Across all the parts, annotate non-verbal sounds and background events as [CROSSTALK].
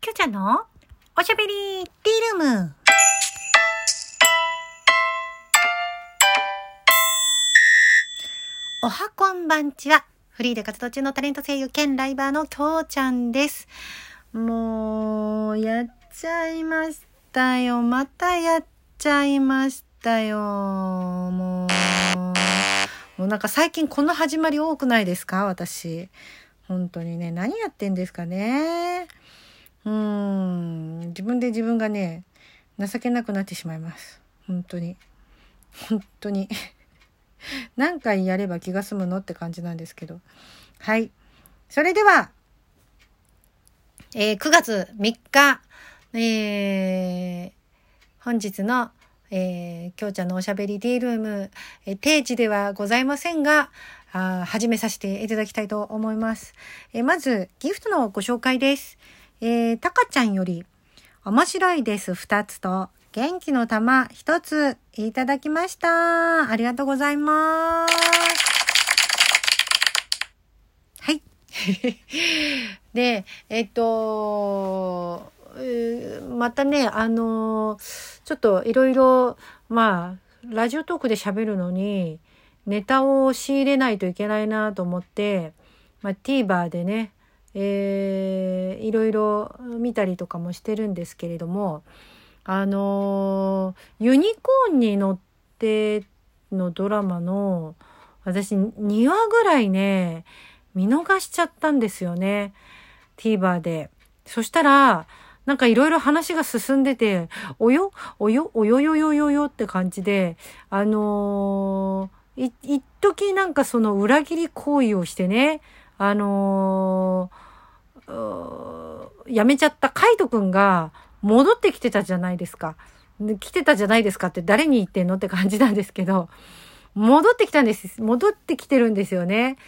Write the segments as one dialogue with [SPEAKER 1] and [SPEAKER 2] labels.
[SPEAKER 1] きょうちゃんのおしゃべりティールーム。おはこんばんちは。フリーで活動中のタレント声優兼ライバーのきょうちゃんです。もう、やっちゃいましたよ。またやっちゃいましたよ。もう、もうなんか最近この始まり多くないですか？私。本当にね、何やってんですかね。うーん、自分で自分がね、情けなくなってしまいます。本当に。本当に。[LAUGHS] 何回やれば気が済むのって感じなんですけど。はい。それでは、えー9月3日、えー本日の、えー、きょうちゃんのおしゃべりディールーム、えー定時ではございませんが、あ始めさせていただきたいと思います。えーまず、ギフトのご紹介です。えー、たかちゃんより、面白いです2つと、元気の玉1ついただきました。ありがとうございます。はい。[LAUGHS] で、えっと、またね、あのちょっといろいろ、まあ、ラジオトークで喋るのに、ネタを仕入れないといけないなと思って、まあ、TVer でね、えーいろいろ見たりとかもしてるんですけれども、あのユニコーンに乗ってのドラマの、私2話ぐらいね、見逃しちゃったんですよね。TVer で。そしたら、なんかいろいろ話が進んでて、およおよおよよよよよって感じで、あのーい、一時なんかその裏切り行為をしてね、あのーうーやめちゃったカイトくんが戻ってきてたじゃないですか。来てたじゃないですかって誰に言ってんのって感じなんですけど、戻ってきたんです。戻ってきてるんですよね。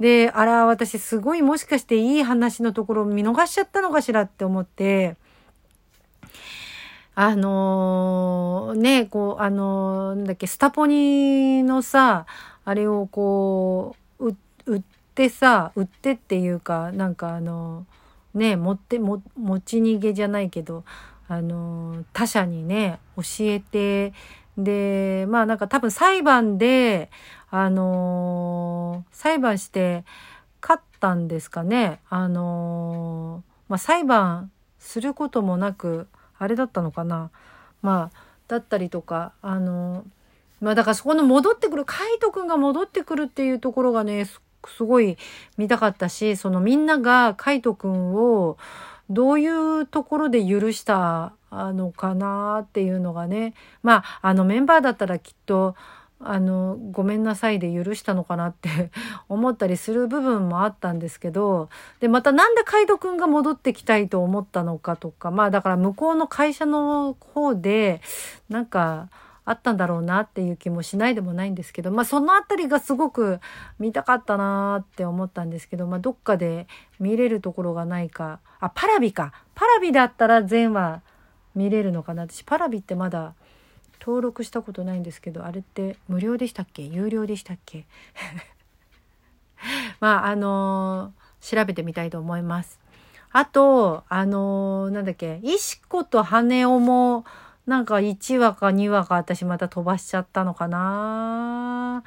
[SPEAKER 1] で、あら、私すごいもしかしていい話のところを見逃しちゃったのかしらって思って、あのーね、こう、あのーなんだっけ、スタポニのさ、あれをこう、う売ってさ、売ってっていうか、なんかあのね、持って、持ち逃げじゃないけど、あの他者にね、教えて、で、まあなんか多分裁判で、あの裁判して勝ったんですかね。あのまあ裁判することもなく、あれだったのかな。まあ、だったりとか、あのまあだからそこの戻ってくる、カイトくんが戻ってくるっていうところがね、すごい見たかったし、そのみんながカイトくんをどういうところで許したのかなっていうのがね、まあ、あのメンバーだったらきっと、あの、ごめんなさいで許したのかなって [LAUGHS] 思ったりする部分もあったんですけど、で、またなんでカイドくんが戻ってきたいと思ったのかとか、まあだから向こうの会社の方で、なんか、あったんだろうなっていう気もしないでもないんですけど、まあそのあたりがすごく見たかったなって思ったんですけど、まあどっかで見れるところがないか。あ、パラビか。パラビだったら全話見れるのかな。私パラビってまだ登録したことないんですけど、あれって無料でしたっけ？有料でしたっけ？[LAUGHS] まああのー調べてみたいと思います。あと、あのーなんだっけ、石子と羽男も、なんか1話か2話か私また飛ばしちゃったのかな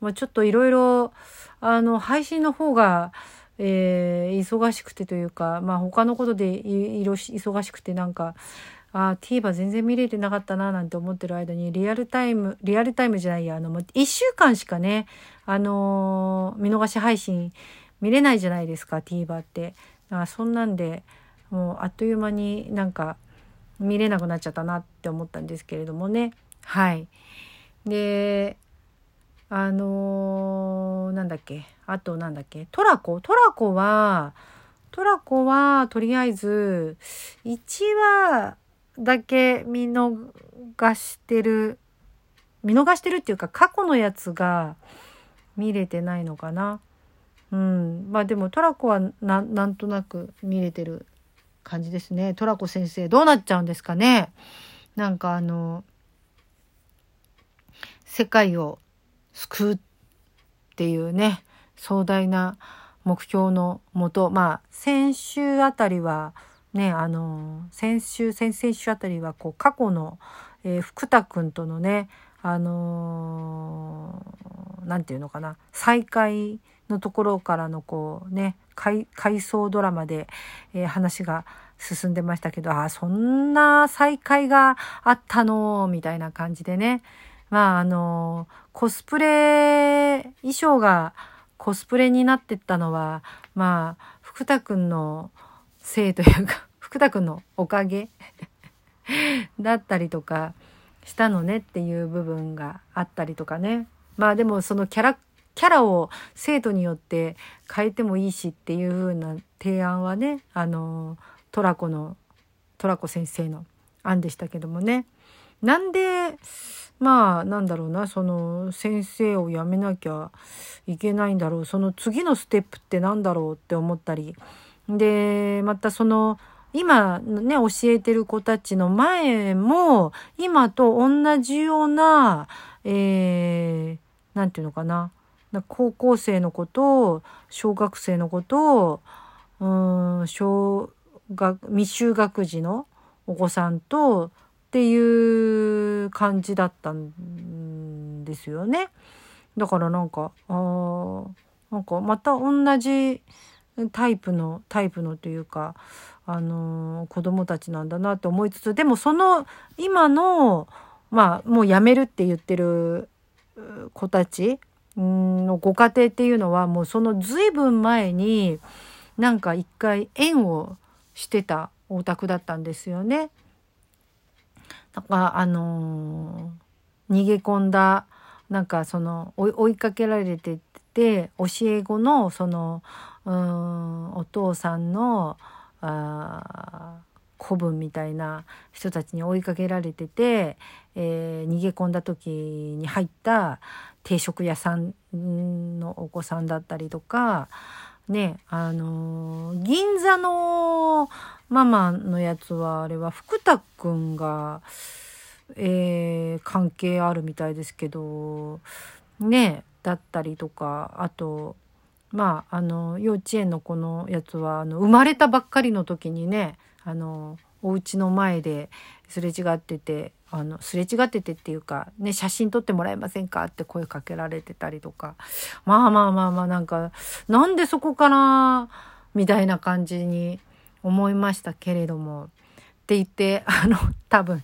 [SPEAKER 1] まあちょっといろいろ、あの、配信の方が、えー忙しくてというか、まあ他のことでいろし忙しくてなんか、あー TVer 全然見れてなかったななんて思ってる間にリアルタイム、リアルタイムじゃないや、あの、1週間しかね、あのー見逃し配信見れないじゃないですか、TVer って。だからそんなんで、もうあっという間になんか見れなくなっちゃったなって思ったんですけれどもね。はい。で、あのーなんだっけ？あとなんだっけ？トラコ？トラコは、トラコはとりあえず1話だけ見逃してる、見逃してるっていうか過去のやつが見れてないのかな。うん。まあでもトラコはななんとなく見れてる感じですね。トラコ先生どうなっちゃうんですかね？なんかあの、世界を救うっていうね、壮大な目標のもと、まあ先週あたりはね、あの、先週、先々週あたりは、こう、過去の、えー、福田くんとのね、あのー、なんていうのかな、再会のところからのこうね、回想ドラマで、えー、話が進んでましたけど、ああ、そんな再会があったの、みたいな感じでね。まあ、あの、コスプレ、衣装がコスプレになってったのは、まあ、福田くんのせいというか、[LAUGHS] 福田くんのおかげ [LAUGHS] だったりとかしたのねっていう部分があったりとかね。まあでもそのキャラキャラを生徒によって変えてもいいしっていう風な提案はねあのトラコのトラコ先生の案でしたけどもね。なんでまあなんだろうなその先生を辞めなきゃいけないんだろうその次のステップって何だろうって思ったり。でまたその今ね教えてる子たちの前も今と同じようなえー、なんていうのかな高校生の子と小学生の子とうん小学未就学児のお子さんとっていう感じだったんですよね。だからなんかあなんかまた同じタイプのタイプのというか、あのー、子供たちなんだなって思いつつでもその今のまあもうやめるって言ってる子たちのご家庭っていうのはもうその随分前になんか一回縁をしてたお宅だったんですよね。だかあのー、逃げ込んだなんかその追いかけられてて教え子のそのうんお父さんのあ子分みたいな人たちに追いかけられてて、えー、逃げ込んだ時に入った定食屋さんのお子さんだったりとかねあのー、銀座のママのやつはあれは福田くんが、えー、関係あるみたいですけどねだったりとかあとまああの幼稚園の子のやつはあの生まれたばっかりの時にねあのお家の前ですれ違っててあのすれ違っててっていうか、ね、写真撮ってもらえませんかって声かけられてたりとか。まあまあまあまあなんかなんでそこかなみたいな感じに思いましたけれども。って言ってあの多分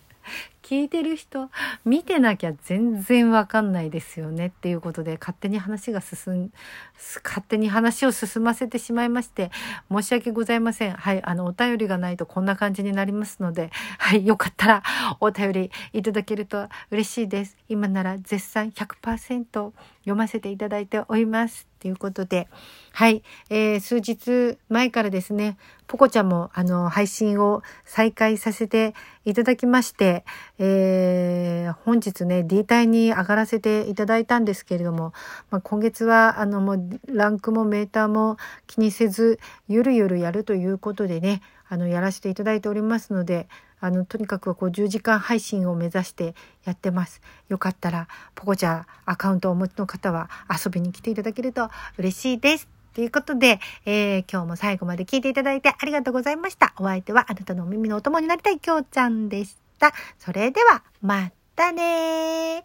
[SPEAKER 1] 聞いてる人見てなきゃ全然わかんないですよねっていうことで勝手に話が進ん勝手に話を進ませてしまいまして申し訳ございません。はいあのお便りがないとこんな感じになりますのではいよかったらお便りいただけると嬉しいです。今なら絶賛100%読ませていただいております。ということで、はい、えー、数日前からですね、ポコちゃんもあの配信を再開させていただきまして、えー、本日ね、D 体に上がらせていただいたんですけれども、まあ、今月はあのもうランクもメーターも気にせず、ゆるゆるやるということでね、あのやらせていただいておりますので、あの、とにかくこう10時間配信を目指してやってます。よかったら、ポコちゃんアカウントをお持ちの方は遊びに来ていただけると嬉しいです。ということで、えー、今日も最後まで聞いていただいてありがとうございました。お相手はあなたのお耳のお供になりたいきょうちゃんでした。それでは、またね。